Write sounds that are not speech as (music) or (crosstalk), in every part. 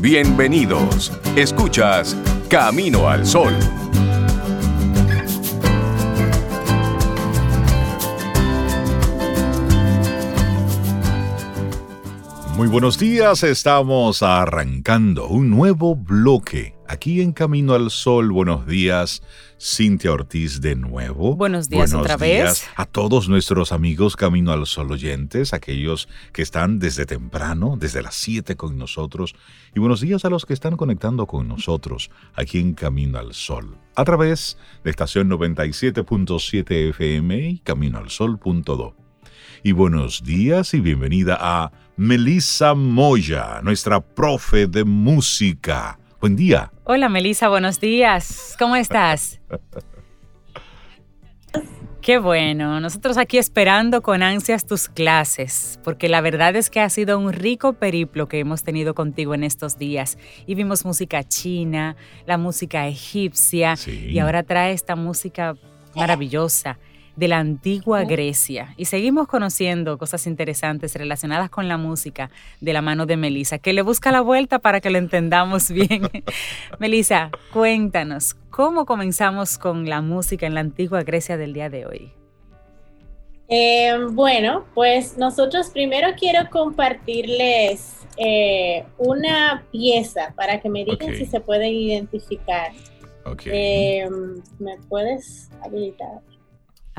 bienvenidos. Escuchas Camino al Sol. Muy buenos días, estamos arrancando un nuevo bloque aquí en Camino al Sol. Buenos días, Cintia Ortiz de nuevo. Buenos días otra vez. A todos nuestros amigos Camino al Sol oyentes, aquellos que están desde temprano, desde las 7 con nosotros. Y buenos días a los que están conectando con nosotros aquí en Camino al Sol, a través de estación 97.7 FM y caminoalsol.do. Y buenos días y bienvenida a Melissa Moya, nuestra profe de música. Buen día. Hola Melissa, buenos días. ¿Cómo estás? (laughs) Qué bueno, nosotros aquí esperando con ansias tus clases, porque la verdad es que ha sido un rico periplo que hemos tenido contigo en estos días. Y vimos música china, la música egipcia, y ahora trae esta música maravillosa de la antigua Grecia y seguimos conociendo cosas interesantes relacionadas con la música de la mano de Melissa, que le busca la vuelta para que lo entendamos (laughs) bien. Melissa, cuéntanos, ¿cómo comenzamos con la música en la antigua Grecia del día de hoy? Eh, bueno, pues nosotros primero quiero compartirles eh, una pieza para que me digan si se pueden identificar. Eh, ¿Me puedes habilitar?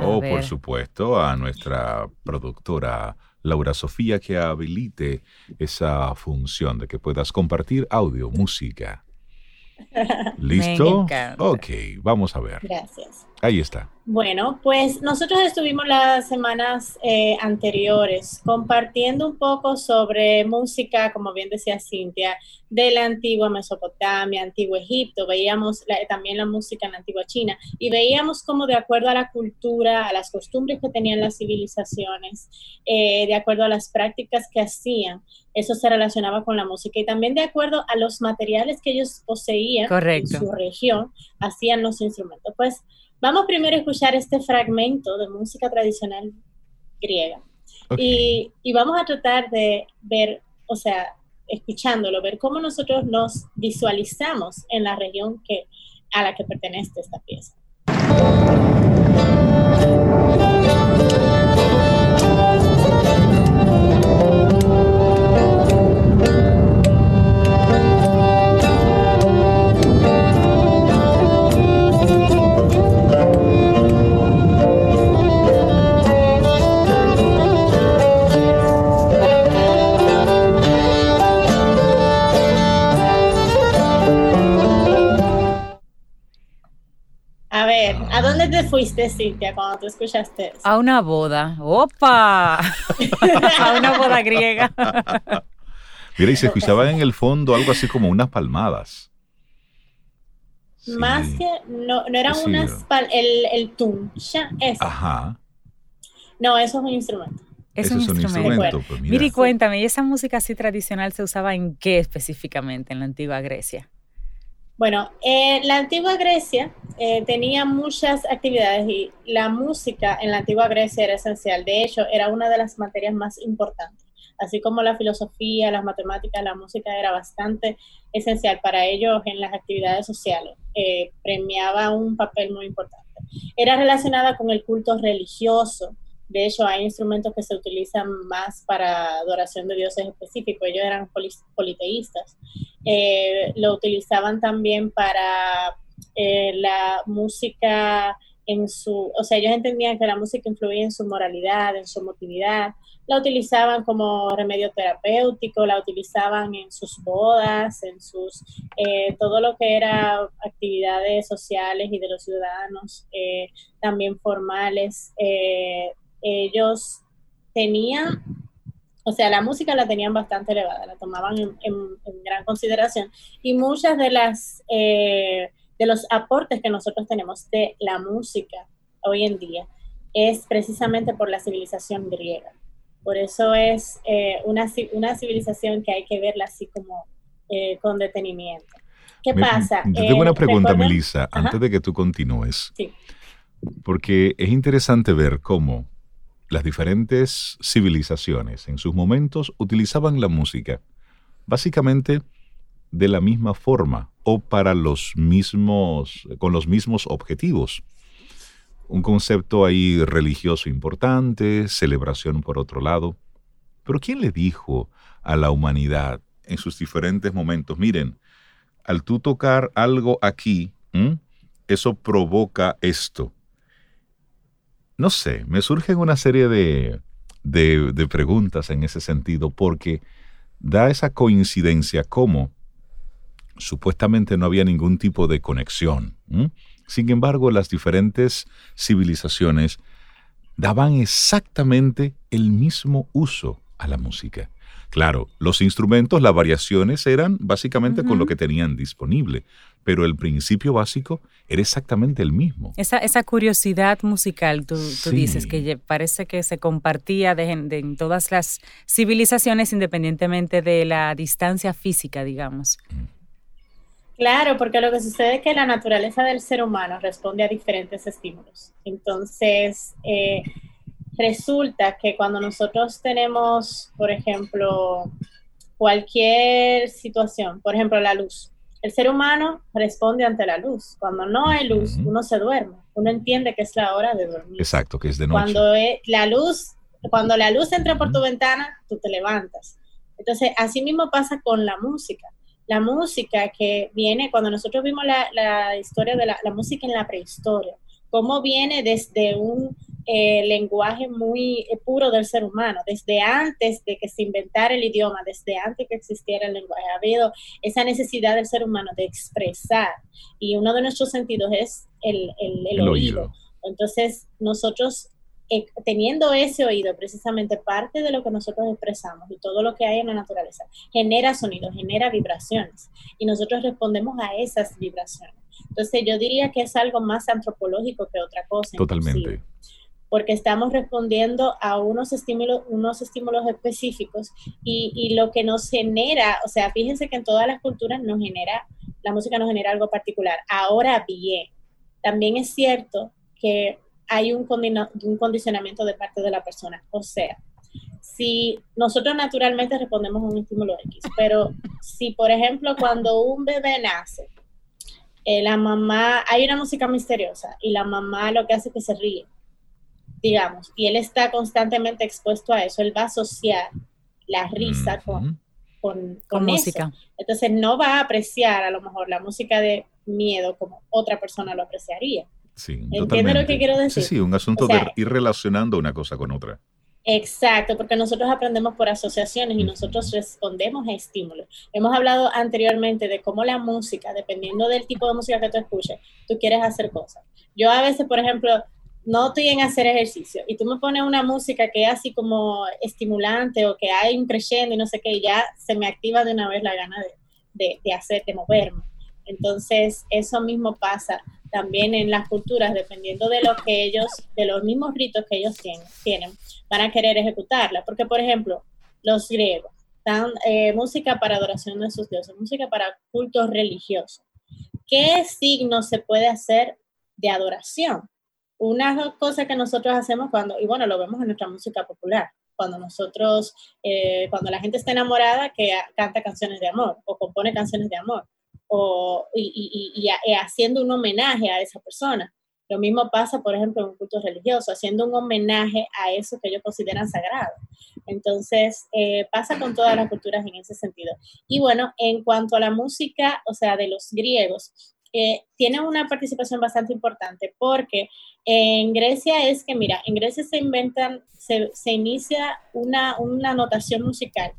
O, por supuesto, a nuestra productora Laura Sofía que habilite esa función de que puedas compartir audio, música. (laughs) ¿Listo? Ok, vamos a ver. Gracias. Ahí está. Bueno, pues nosotros estuvimos las semanas eh, anteriores compartiendo un poco sobre música, como bien decía Cintia, de la antigua Mesopotamia, antiguo Egipto, veíamos también la música en la antigua China y veíamos cómo de acuerdo a la cultura, a las costumbres que tenían las civilizaciones, eh, de acuerdo a las prácticas que hacían, eso se relacionaba con la música y también de acuerdo a los materiales que ellos poseían en su región, hacían los instrumentos. Pues Vamos primero a escuchar este fragmento de música tradicional griega. Y, vamos a tratar de ver, o sea, escuchándolo, ver cómo nosotros nos visualizamos en la región que, a la que pertenece esta pieza. Dónde fuiste, Cintia, cuando tú escuchaste eso? A una boda. ¡Opa! (laughs) a una boda griega. Mira, y se escuchaba en el fondo algo así como unas palmadas. Más que, no, no eran unas palmadas, el, el tuncha, eso. Ajá. No, eso es un instrumento. Es un instrumento. Pues mira. y cuéntame, ¿y esa música así tradicional se usaba en qué específicamente en la antigua Grecia? Bueno, eh, la antigua Grecia eh, tenía muchas actividades y la música en la antigua Grecia era esencial. De hecho, era una de las materias más importantes. Así como la filosofía, las matemáticas, la música era bastante esencial para ellos en las actividades sociales. Eh, premiaba un papel muy importante. Era relacionada con el culto religioso, de hecho, hay instrumentos que se utilizan más para adoración de dioses específicos. Ellos eran politeístas. Eh, lo utilizaban también para eh, la música en su, o sea, ellos entendían que la música influía en su moralidad, en su emotividad. La utilizaban como remedio terapéutico, la utilizaban en sus bodas, en sus, eh, todo lo que era actividades sociales y de los ciudadanos, también formales ellos tenían, o sea, la música la tenían bastante elevada, la tomaban en, gran consideración y muchas de las eh, de los aportes que nosotros tenemos de la música hoy en día es precisamente por la civilización griega. Por eso es eh, una, una, civilización que hay que verla así como eh, con detenimiento. ¿Qué pasa? Yo tengo una pregunta, Melissa, antes de que tú continúes. Sí. Porque es interesante ver cómo las diferentes civilizaciones en sus momentos utilizaban la música, básicamente de la misma forma o para los mismos, con los mismos objetivos. Un concepto ahí religioso importante, celebración por otro lado. Pero ¿quién le dijo a la humanidad en sus diferentes momentos, miren, al tú tocar algo aquí, eso provoca esto? No sé, me surgen una serie de, de, preguntas en ese sentido, porque da esa coincidencia como supuestamente no había ningún tipo de conexión. Sin embargo, las diferentes civilizaciones daban exactamente el mismo uso a la música. Claro, los instrumentos, las variaciones eran básicamente con lo que tenían disponible, pero el principio básico era exactamente el mismo. Esa, esa curiosidad musical, tú, dices, que parece que se compartía en todas las civilizaciones independientemente de la distancia física, digamos. Claro, porque lo que sucede es que la naturaleza del ser humano responde a diferentes estímulos. Entonces, eh, resulta que cuando nosotros tenemos, por ejemplo, cualquier situación, por ejemplo, la luz, el ser humano responde ante la luz. Cuando no hay luz, uno se duerme. Uno entiende que es la hora de dormir. Exacto, que es de noche. Cuando la luz, cuando la luz entra por tu ventana, tú te levantas. Entonces, así mismo pasa con la música. La música que viene, cuando nosotros vimos la, historia de la, la música en la prehistoria, cómo viene desde un eh, lenguaje muy eh, puro del ser humano, desde antes de que se inventara el idioma, desde antes que existiera el lenguaje, ha habido esa necesidad del ser humano de expresar y uno de nuestros sentidos es el, oído. Entonces, nosotros eh, teniendo ese oído, precisamente parte de lo que nosotros expresamos y todo lo que hay en la naturaleza, genera sonido, genera vibraciones y nosotros respondemos a esas vibraciones. Entonces yo diría que es algo más antropológico que otra cosa. Totalmente porque estamos respondiendo a unos estímulos, unos estímulos específicos y, lo que nos genera, o sea, fíjense que en todas las culturas nos genera, la música nos genera algo particular. Ahora bien, también es cierto que hay un, condicionamiento de parte de la persona, o sea, si nosotros naturalmente respondemos a un estímulo X, pero si por ejemplo cuando un bebé nace, eh, la mamá, hay una música misteriosa y la mamá lo que hace es que se ríe digamos, y él está constantemente expuesto a eso, él va a asociar la risa con, con, música. Entonces no va a apreciar a lo mejor la música de miedo como otra persona lo apreciaría. Sí, ¿Entiendes lo que quiero decir? Sí, sí, un asunto de ir relacionando una cosa con otra. Exacto, porque nosotros aprendemos por asociaciones y nosotros respondemos a estímulos. Hemos hablado anteriormente de cómo la música, dependiendo del tipo de música que tú escuches, tú quieres hacer cosas. Yo a veces, por ejemplo, no estoy en hacer ejercicio y tú me pones una música que es así como estimulante o que hay un y no sé qué, y ya se me activa de una vez la gana de, hacer, de moverme. Entonces, eso mismo pasa también en las culturas, dependiendo de lo que ellos, de los mismos ritos que ellos tienen, tienen van a querer ejecutarla. Porque, por ejemplo, los griegos dan eh, música para adoración de sus dioses, música para cultos religiosos. ¿Qué signo se puede hacer de adoración? Una cosa que nosotros hacemos cuando, y bueno, lo vemos en nuestra música popular, cuando nosotros, eh, cuando la gente está enamorada, que canta canciones de amor o compone canciones de amor, o, y, y, y, haciendo un homenaje a esa persona. Lo mismo pasa, por ejemplo, en un culto religioso, haciendo un homenaje a eso que ellos consideran sagrado. Entonces, eh, pasa con todas las culturas en ese sentido. Y bueno, en cuanto a la música, o sea, de los griegos, eh, tiene una participación bastante importante porque en Grecia es que, mira, en Grecia se inventan, se, se inicia una, una, notación musical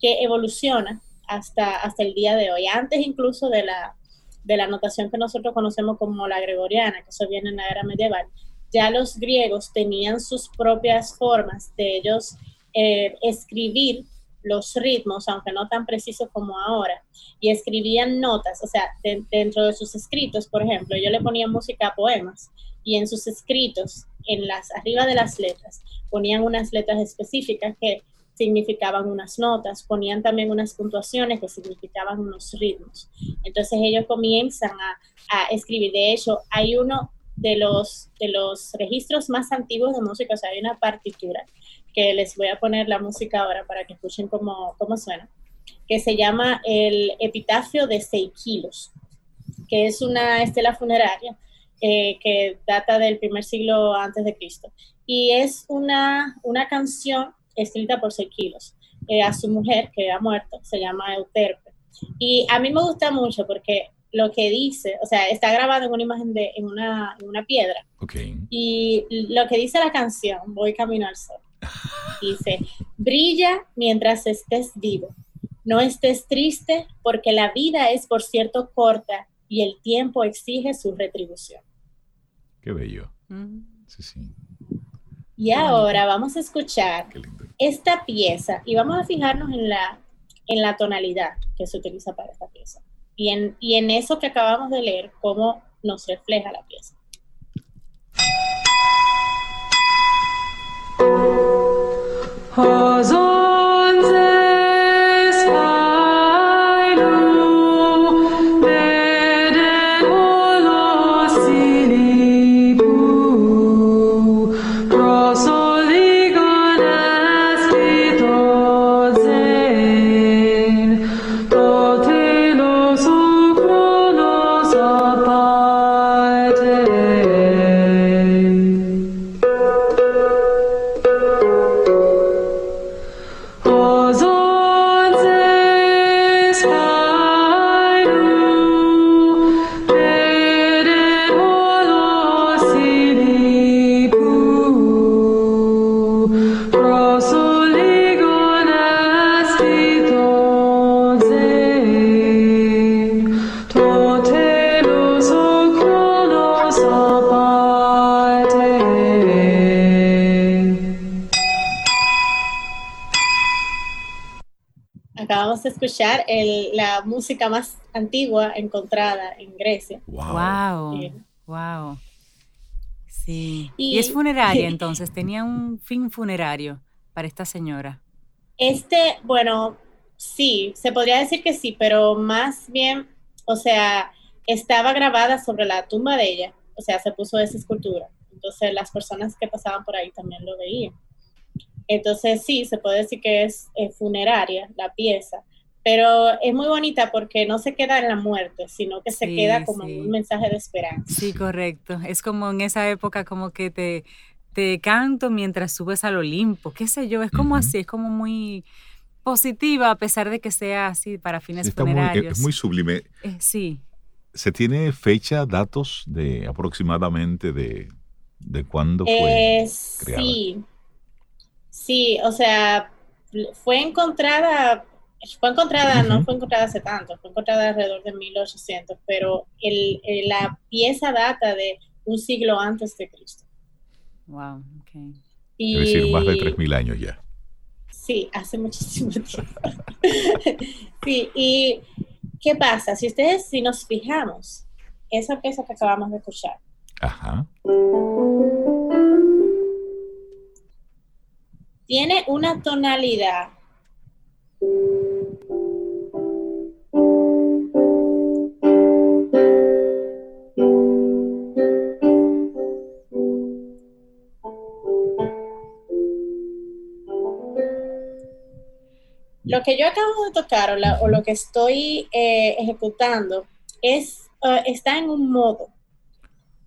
que evoluciona hasta, hasta el día de hoy, antes incluso de la, de la notación que nosotros conocemos como la gregoriana, que eso viene en la era medieval. Ya los griegos tenían sus propias formas de ellos eh, escribir los ritmos, aunque no tan precisos como ahora, y escribían notas, o sea, dentro de sus escritos, por ejemplo, yo le ponía música a poemas y en sus escritos, en las arriba de las letras, ponían unas letras específicas que significaban unas notas, ponían también unas puntuaciones que significaban unos ritmos. Entonces ellos comienzan a, a escribir. De hecho, hay uno de los, de los registros más antiguos de música, o sea, hay una partitura que les voy a poner la música ahora para que escuchen cómo, cómo suena. que se llama el Epitafio de Seikilos, que es una estela funeraria eh, que data del primer siglo antes de Cristo. Y es una, una canción escrita por Seikilos eh, a su mujer que ha muerto, se llama Euterpe. Y a mí me gusta mucho porque lo que dice, o sea, está grabado en una imagen de, en una, en una piedra. Y lo que dice la canción, Voy camino al sol, dice, brilla mientras estés vivo, no estés triste porque la vida es por cierto corta y el tiempo exige su retribución. Qué bello. Sí, sí. Y ahora vamos a escuchar esta pieza y vamos a fijarnos en la, en la tonalidad que se utiliza para esta pieza y en, y en eso que acabamos de leer, cómo nos refleja la pieza. Escuchar la música más antigua encontrada en Grecia. Wow. Wow. Sí. Y, es funeraria (laughs) entonces, tenía un fin funerario para esta señora. Este, bueno, sí, se podría decir que sí, pero más bien, o sea, estaba grabada sobre la tumba de ella, o sea, se puso esa escultura. Entonces las personas que pasaban por ahí también lo veían. Entonces sí, se puede decir que es funeraria la pieza, pero es muy bonita porque no se queda en la muerte, sino que se queda como un mensaje de esperanza. Sí, correcto. Es como en esa época como que te, te canto mientras subes al Olimpo, qué sé yo, es como así, es como muy positiva a pesar de que sea así para fines Está funerarios. Muy, es muy sublime. Eh, sí. ¿Se tiene fecha, datos de aproximadamente de, de cuándo fue eh, Sí, sí, o sea, fue encontrada fue encontrada, no fue encontrada hace tanto, fue encontrada alrededor de 1800, pero el, la pieza data de un siglo antes de Cristo. Wow, ok. es decir, más de 3.000 años ya. Sí, hace muchísimo tiempo. (laughs) sí, y ¿qué pasa? Si ustedes, si nos fijamos, esa pieza que acabamos de escuchar. Ajá. Tiene una tonalidad lo que yo acabo de tocar o, lo que estoy eh, ejecutando es, eh, está en un modo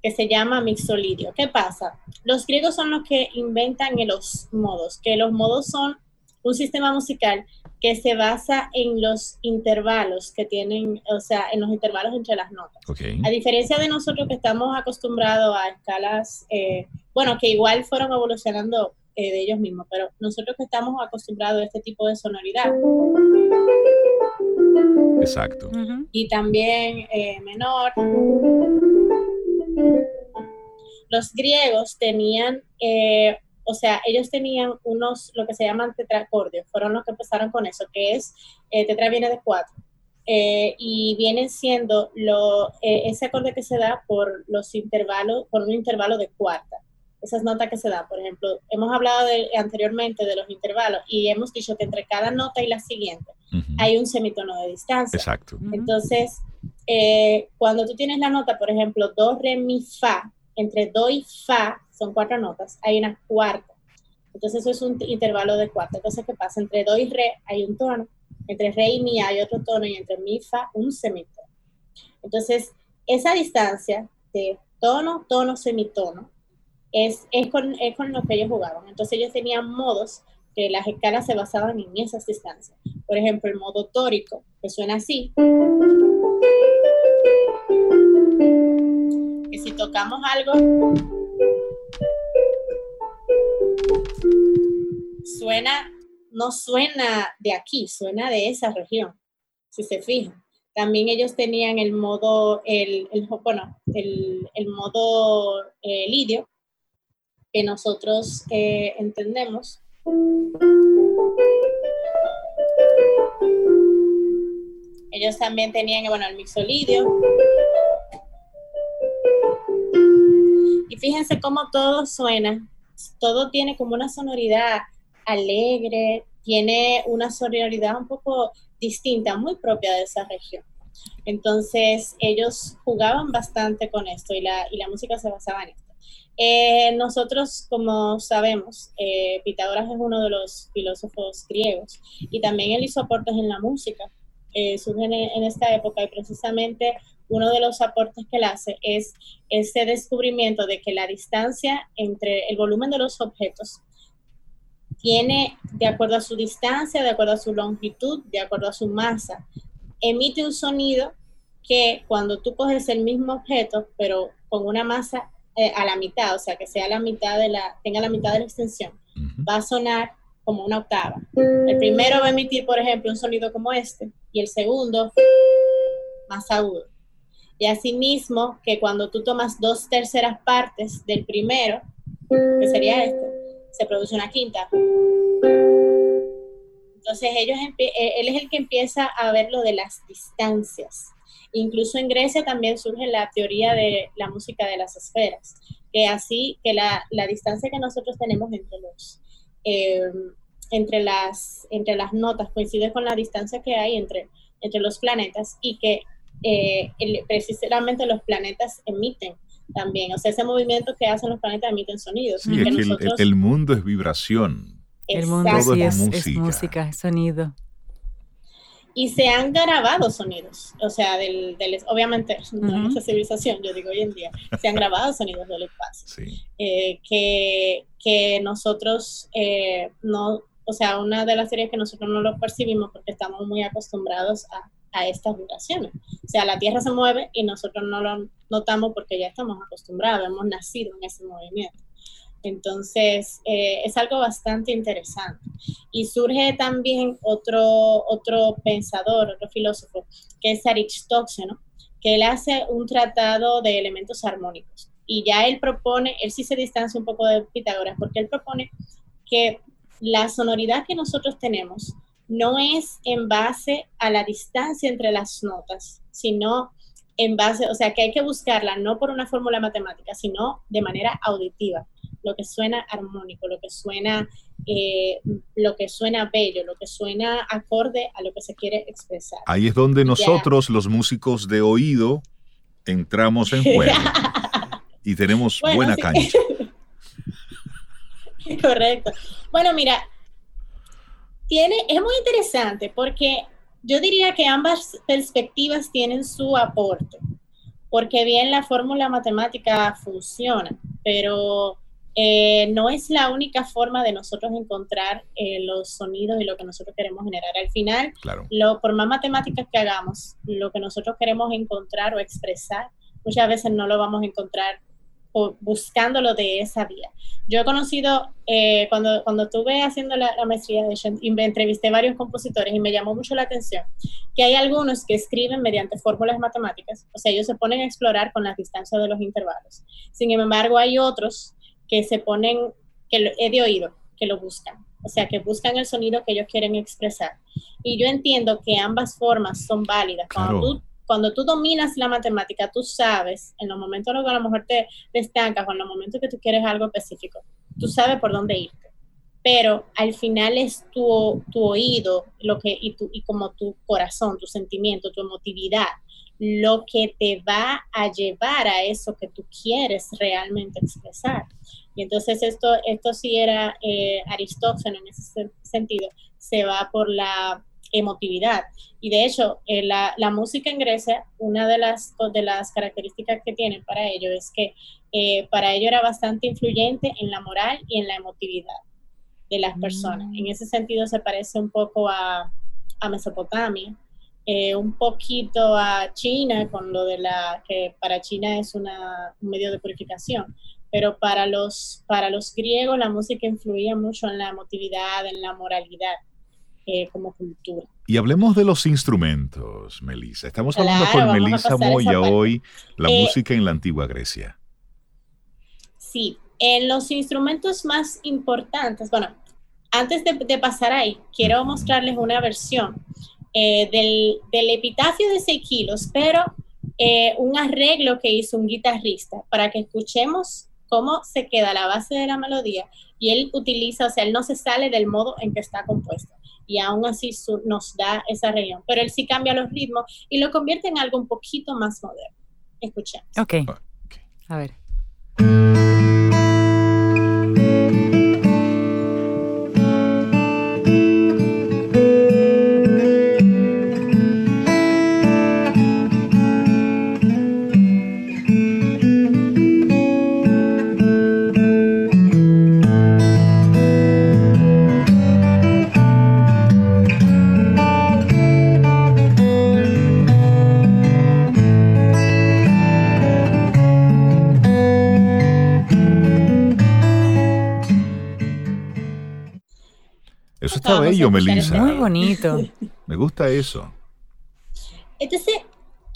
que se llama mixolidio. ¿Qué pasa? Los griegos son los que inventan los modos, que los modos son un sistema musical que se basa en los intervalos que tienen, o sea, en los intervalos entre las notas. A diferencia de nosotros que estamos acostumbrados a escalas, eh, bueno, que igual fueron evolucionando eh, de ellos mismos, pero nosotros que estamos acostumbrados a este tipo de sonoridad. Exacto. Y también eh, menor. Los griegos tenían o sea, ellos tenían unos, lo que se llaman tetracordios, fueron los que empezaron con eso, que es, eh, tetra viene de cuatro, eh, y vienen siendo lo, eh, ese acorde que se da por los intervalos, por un intervalo de cuarta. Esas notas que se dan, por ejemplo, hemos hablado anteriormente de los intervalos y hemos dicho que entre cada nota y la siguiente hay un semitono de distancia. Exacto. Entonces, cuando tú tienes la nota, por ejemplo, do, re, mi, fa, entre do y fa son cuatro notas, hay una cuarta. Entonces eso es un intervalo de cuarta. Entonces, ¿qué pasa? Entre do y re hay un tono Entre re y mi hay otro tono y entre mi fa un semitono. Entonces, esa distancia de tono, tono, semitono es, es, con, es con lo que ellos jugaban. Entonces ellos tenían modos que las escalas se basaban en esas distancias. Por ejemplo, el modo tórico, que suena así. Que si tocamos algo, suena, no suena de aquí, suena de esa región, si se fijan. También ellos tenían el modo, el, el bueno, el, el modo eh, lidio, nosotros eh, entendemos. Ellos también tenían, bueno, el mixolidio. Y fíjense cómo todo suena. Todo tiene como una sonoridad alegre, tiene una sonoridad un poco distinta, muy propia de esa región. Entonces, ellos jugaban bastante con esto y la, y la música se basaba en esto. Eh, nosotros, como sabemos, eh, Pitágoras es uno de los filósofos griegos y también él hizo aportes en la música. Eh, surgen en, esta época y precisamente uno de los aportes que él hace es ese descubrimiento de que la distancia entre el volumen de los objetos tiene, de acuerdo a su distancia, de acuerdo a su longitud, de acuerdo a su masa, emite un sonido que cuando tú coges el mismo objeto, pero con una masa eh, a la mitad, o sea, que sea la mitad de la, tenga la mitad de la extensión, va a sonar como una octava. El primero va a emitir, por ejemplo, un sonido como este, y el segundo más agudo. Y asimismo, que cuando tú tomas dos terceras partes del primero, que sería este, se produce una quinta. Entonces ellos eh, él es el que empieza a ver lo de las distancias. Incluso en Grecia también surge la teoría de la música de las esferas, que así que la, la distancia que nosotros tenemos entre los eh, entre las entre las notas coincide con la distancia que hay entre entre los planetas y que eh, precisamente los planetas emiten también, o sea, ese movimiento que hacen los planetas emiten sonidos. Sí, el, mundo es vibración. El mundo sí es, es, música, es sonido y se han grabado sonidos, o sea, del, del obviamente (laughs) en nuestra civilización, yo digo hoy en día, se han grabado sonidos del espacio, eh, que, que, nosotros eh, no, o sea, una de las series que nosotros no lo percibimos porque estamos muy acostumbrados a, a estas vibraciones. O sea, la Tierra se mueve y nosotros no lo notamos porque ya estamos acostumbrados, hemos nacido en ese movimiento. Entonces, eh, es algo bastante interesante. Y surge también otro, otro pensador, otro filósofo, que es Aristóxeno, que él hace un tratado de elementos armónicos. Y ya él propone, él sí se distancia un poco de Pitágoras, porque él propone que la sonoridad que nosotros tenemos no es en base a la distancia entre las notas, sino en base, o sea, que hay que buscarla no por una fórmula matemática, sino de manera auditiva lo que suena armónico, lo que suena, eh, lo que suena bello, lo que suena acorde a lo que se quiere expresar. Ahí es donde nosotros, los músicos de oído, entramos en juego y tenemos (laughs) buena cancha. (laughs) Correcto. Bueno, mira, tiene, es muy interesante porque yo diría que ambas perspectivas tienen su aporte, porque bien la fórmula matemática funciona, pero eh, no es la única forma de nosotros encontrar eh, los sonidos y lo que nosotros queremos generar. Al final, lo, por más matemáticas que hagamos, lo que nosotros queremos encontrar o expresar, muchas veces no lo vamos a encontrar buscándolo de esa vía. Yo he conocido, eh, cuando, cuando estuve haciendo la, maestría de me entrevisté varios compositores y me llamó mucho la atención que hay algunos que escriben mediante fórmulas matemáticas, o sea, ellos se ponen a explorar con las distancias de los intervalos. Sin embargo, hay otros que se ponen, que he de oído, que lo buscan. O sea, que buscan el sonido que ellos quieren expresar. Y yo entiendo que ambas formas son válidas. Cuando, tú, cuando tú dominas la matemática, tú sabes, en los momentos en los que a lo mejor te, estancas o en los momentos que tú quieres algo específico, tú sabes por dónde irte. Pero al final es tu, tu oído lo que, y, tu, y como tu corazón, tu sentimiento, tu emotividad, lo que te va a llevar a eso que tú quieres realmente expresar. Y entonces esto, esto sí era eh, Aristóteles en ese sentido, se va por la, emotividad. Y de hecho, eh, la, la, música en Grecia, una de las, de las características que tienen para ello es que eh, para ello era bastante influyente en la moral y en la emotividad de las personas. En ese sentido se parece un poco a, a Mesopotamia, eh, un poquito a China, con lo de la que para China es una, un medio de purificación, pero para los, para los griegos la música influía mucho en la emotividad, en la moralidad. Eh, como cultura. Y hablemos de los instrumentos, Melissa. Estamos hablando con Melissa Moya hoy, la eh, música en la antigua Grecia. Sí, en los instrumentos más importantes, bueno, antes de, pasar ahí, quiero mostrarles una versión eh, del, del, epitafio de 6 kilos, pero un arreglo que hizo un guitarrista para que escuchemos cómo se queda la base de la melodía y él utiliza, o sea, él no se sale del modo en que está compuesto y aún así nos da esa región. Pero él sí cambia los ritmos y lo convierte en algo un poquito más moderno. Escuchemos. Ok. A ver. Está bello, Melissa. Muy bonito. (laughs) Me gusta eso. Entonces,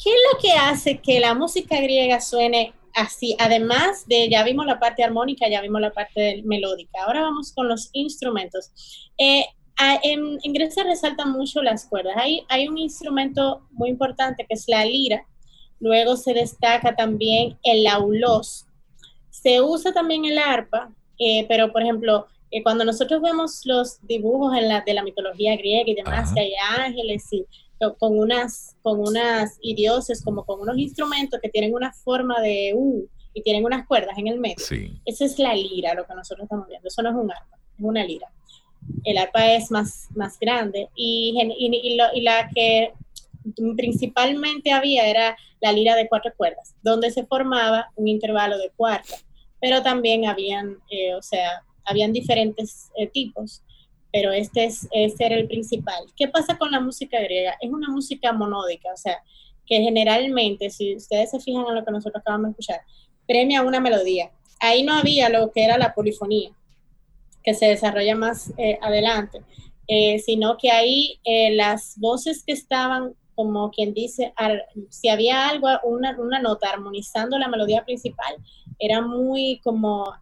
¿qué es lo que hace que la música griega suene así? Además de, ya vimos la parte armónica, ya vimos la parte melódica. Ahora vamos con los instrumentos. Eh, en, Grecia resaltan mucho las cuerdas. Hay, hay un instrumento muy importante que es la lira. Luego se destaca también el aulos. Se usa también el arpa, eh, pero por ejemplo, cuando nosotros vemos los dibujos en la, de la mitología griega y demás, que hay ángeles y con unas, con unas y dioses, como con unos instrumentos que tienen una forma de U y tienen unas cuerdas en el medio. Esa es la lira, lo que nosotros estamos viendo. Eso no es un arpa, es una lira. El arpa es más, más grande y, y, y la que principalmente había era la lira de cuatro cuerdas, donde se formaba un intervalo de cuarta, pero también habían, eh, o sea, habían diferentes eh, tipos, pero este, es, este era el principal. ¿Qué pasa con la música griega? Es una música monódica, o sea, que generalmente, si ustedes se fijan en lo que nosotros acabamos de escuchar, premia una melodía. Ahí no había lo que era la polifonía, que se desarrolla más eh, adelante, eh, sino que ahí las voces que estaban como quien dice, si había algo, una, una, nota armonizando la melodía principal, era muy como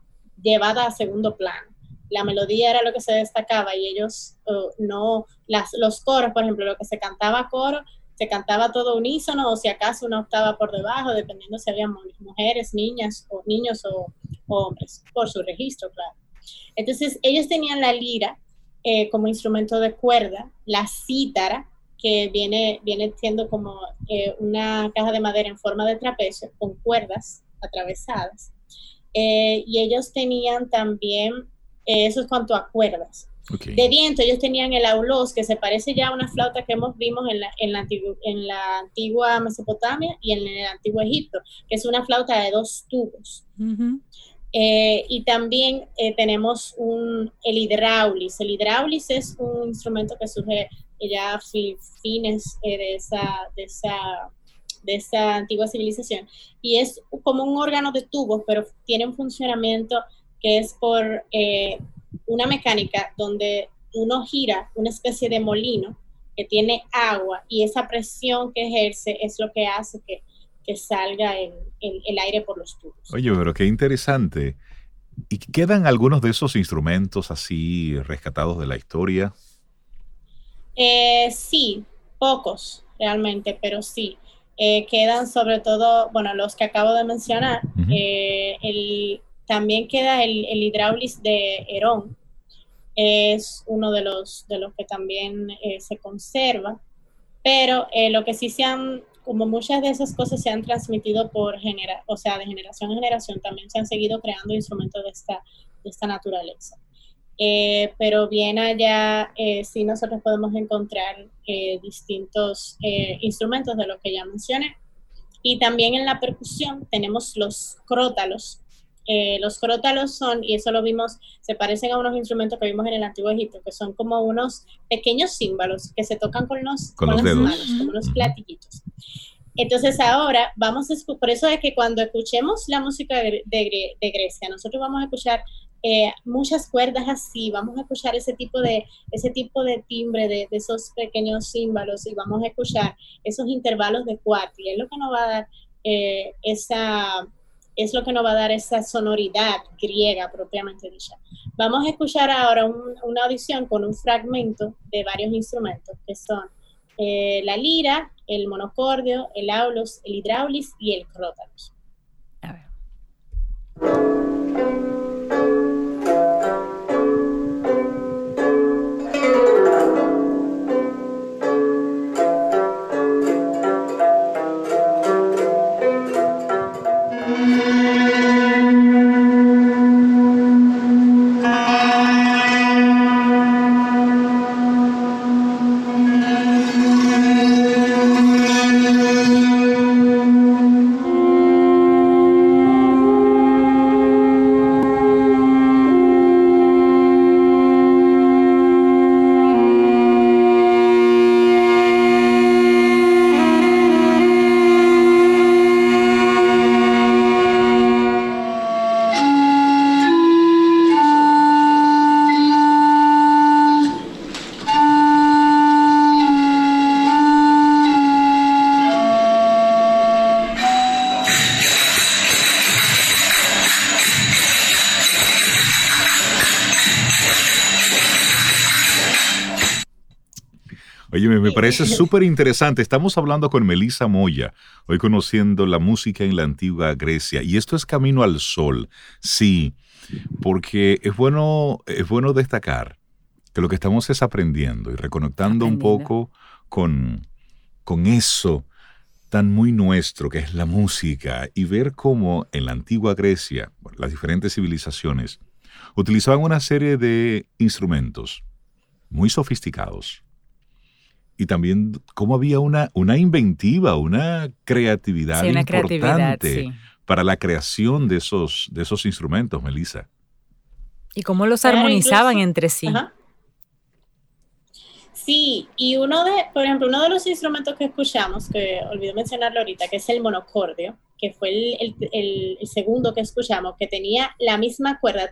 llevada a segundo plano. La melodía era lo que se destacaba y ellos uh, no, las, los coros, por ejemplo, lo que se cantaba coro, se cantaba todo unísono o si acaso una octava por debajo, dependiendo si había mujeres, niñas o niños o, hombres, por su registro, claro. Entonces, ellos tenían la lira eh, como instrumento de cuerda, la cítara, que viene, viene siendo como eh, una caja de madera en forma de trapecio con cuerdas atravesadas. Eh, y ellos tenían también, eh, eso es cuanto a cuerdas. De viento, ellos tenían el aulos, que se parece ya a una flauta que hemos vimos en la, en la, en la antigua Mesopotamia y en el antiguo Egipto, que es una flauta de dos tubos. Eh, y también tenemos un, el hidráulis. El hidráulis es un instrumento que surge ya a fines de, esa, de esa de esa antigua civilización. Y es como un órgano de tubos, pero tiene un funcionamiento que es por eh, una mecánica donde uno gira una especie de molino que tiene agua y esa presión que ejerce es lo que hace que, que salga el, el, aire por los tubos. Oye, pero qué interesante. ¿Y quedan algunos de esos instrumentos así rescatados de la historia? Eh, sí, pocos realmente, pero sí. Eh, quedan sobre todo, bueno, los que acabo de mencionar. Eh, el, también queda el, el hidráulis de Herón, es uno de los, de los que también eh, se conserva, pero lo que sí se han, como muchas de esas cosas se han transmitido por genera, o sea, de generación en generación, también se han seguido creando instrumentos de esta, de esta naturaleza. Eh, pero bien allá eh, sí nosotros podemos encontrar eh, distintos instrumentos de los que ya mencioné. Y también en la percusión tenemos los crótalos. los crótalos son, y eso lo vimos, se parecen a unos instrumentos que vimos en el Antiguo Egipto, que son como unos pequeños símbolos que se tocan con, los, con, las manos, como unos platillitos. Entonces ahora vamos a por eso es que cuando escuchemos la música de, Grecia, nosotros vamos a escuchar eh, muchas cuerdas así, vamos a escuchar ese tipo de, ese tipo de timbre de, esos pequeños símbolos y vamos a escuchar esos intervalos de cuarto y es lo que nos va a dar eh, esa es lo que nos va a dar esa sonoridad griega propiamente dicha. Vamos a escuchar ahora una audición con un fragmento de varios instrumentos que son eh, la lira, el monocordio, el aulos, el hidraulis y el crótalos. A ver. Parece (laughs) súper interesante. Estamos hablando con Melissa Moya, hoy conociendo la música en la antigua Grecia. Y esto es Camino al Sol. Sí, porque es bueno, es bueno destacar que lo que estamos es aprendiendo y reconectando un poco con, con eso tan muy nuestro que es la música y ver cómo en la antigua Grecia, las diferentes civilizaciones, utilizaban una serie de instrumentos muy sofisticados y también cómo había una, una inventiva, una creatividad importante para la creación de esos, de esos instrumentos, Melissa. Y cómo los armonizaban entre sí. Sí, y uno de, por ejemplo, uno de los instrumentos que escuchamos, que olvidé mencionarlo ahorita, que es el monocordio, que fue el, el, el, segundo que escuchamos, que tenía la misma cuerda.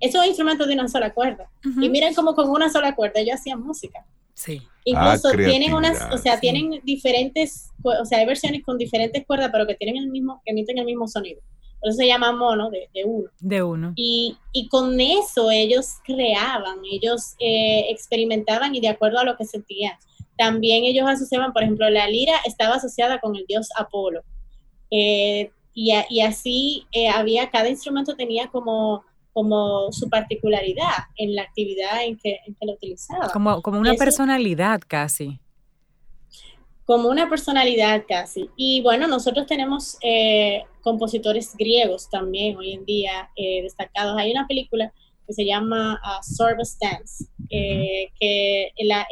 Es un instrumento de una sola cuerda. Y miren cómo con una sola cuerda ellos hacían música. Sí. Incluso ah, tienen unas, o sea, tienen diferentes, o sea, hay versiones con diferentes cuerdas, pero que tienen el mismo, que emiten el mismo sonido. Por eso se llama mono de, uno. De uno. Y, y, con eso ellos creaban, ellos eh, experimentaban y de acuerdo a lo que sentían. También ellos asociaban, por ejemplo, la lira estaba asociada con el dios Apolo. Eh, y, y, así eh, había, cada instrumento tenía como como su particularidad en la actividad en que, en que lo utilizaba. Como, como una personalidad casi. Como una personalidad casi. Y bueno, nosotros tenemos eh, compositores griegos también hoy en día eh, destacados. Hay una película que se llama uh, Dance, eh, que la,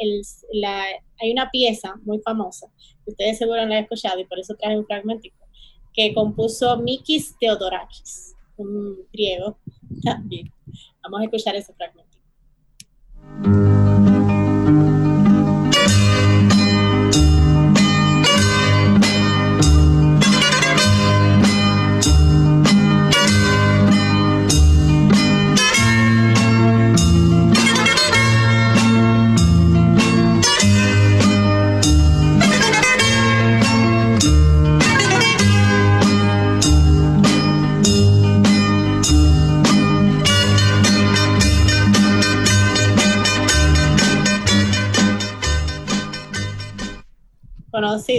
la, hay una pieza muy famosa, que ustedes seguro la han escuchado y por eso traje un fragmentico, que compuso Mikis Theodorakis un griego (laughs) también. Vamos a escuchar ese fragmento.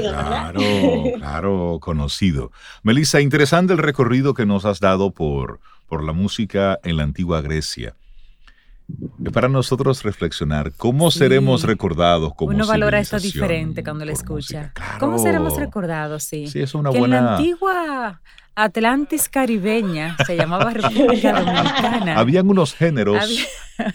Claro, claro, conocido. Melissa, interesante el recorrido que nos has dado por, por la música en la antigua Grecia. Es para nosotros reflexionar cómo seremos recordados como Uno valora esto diferente cuando lo escucha. ¿Cómo seremos recordados? Sí. Sí, es una que buena. En la antigua Atlantis caribeña se llamaba República (laughs) Dominicana. Habían unos géneros.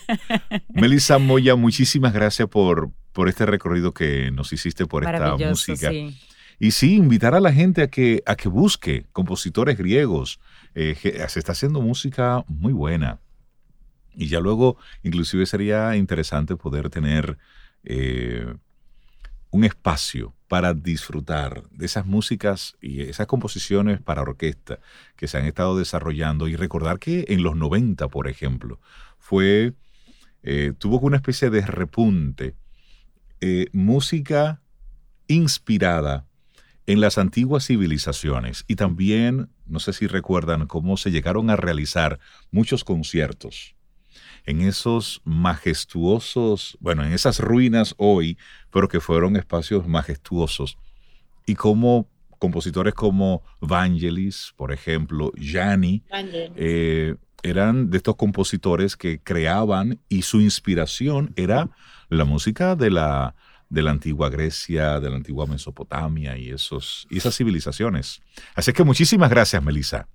(laughs) Melissa Moya, muchísimas gracias por, por este recorrido que nos hiciste por esta música. Sí. Y sí, invitar a la gente a que, a que busque compositores griegos. Eh, se está haciendo música muy buena. Y ya luego, inclusive sería interesante poder tener eh, un espacio para disfrutar de esas músicas y esas composiciones para orquesta que se han estado desarrollando y recordar que en los 90, por ejemplo, fue, eh, tuvo una especie de repunte, eh, música inspirada en las antiguas civilizaciones y también, no sé si recuerdan cómo se llegaron a realizar muchos conciertos en esos majestuosos, bueno, en esas ruinas hoy, pero que fueron espacios majestuosos. Y como compositores como Vangelis, por ejemplo, Gianni, eh, eran de estos compositores que creaban y su inspiración era la música de la, de la antigua Grecia, de la antigua Mesopotamia y, esos, y esas civilizaciones. Así que muchísimas gracias, Melissa.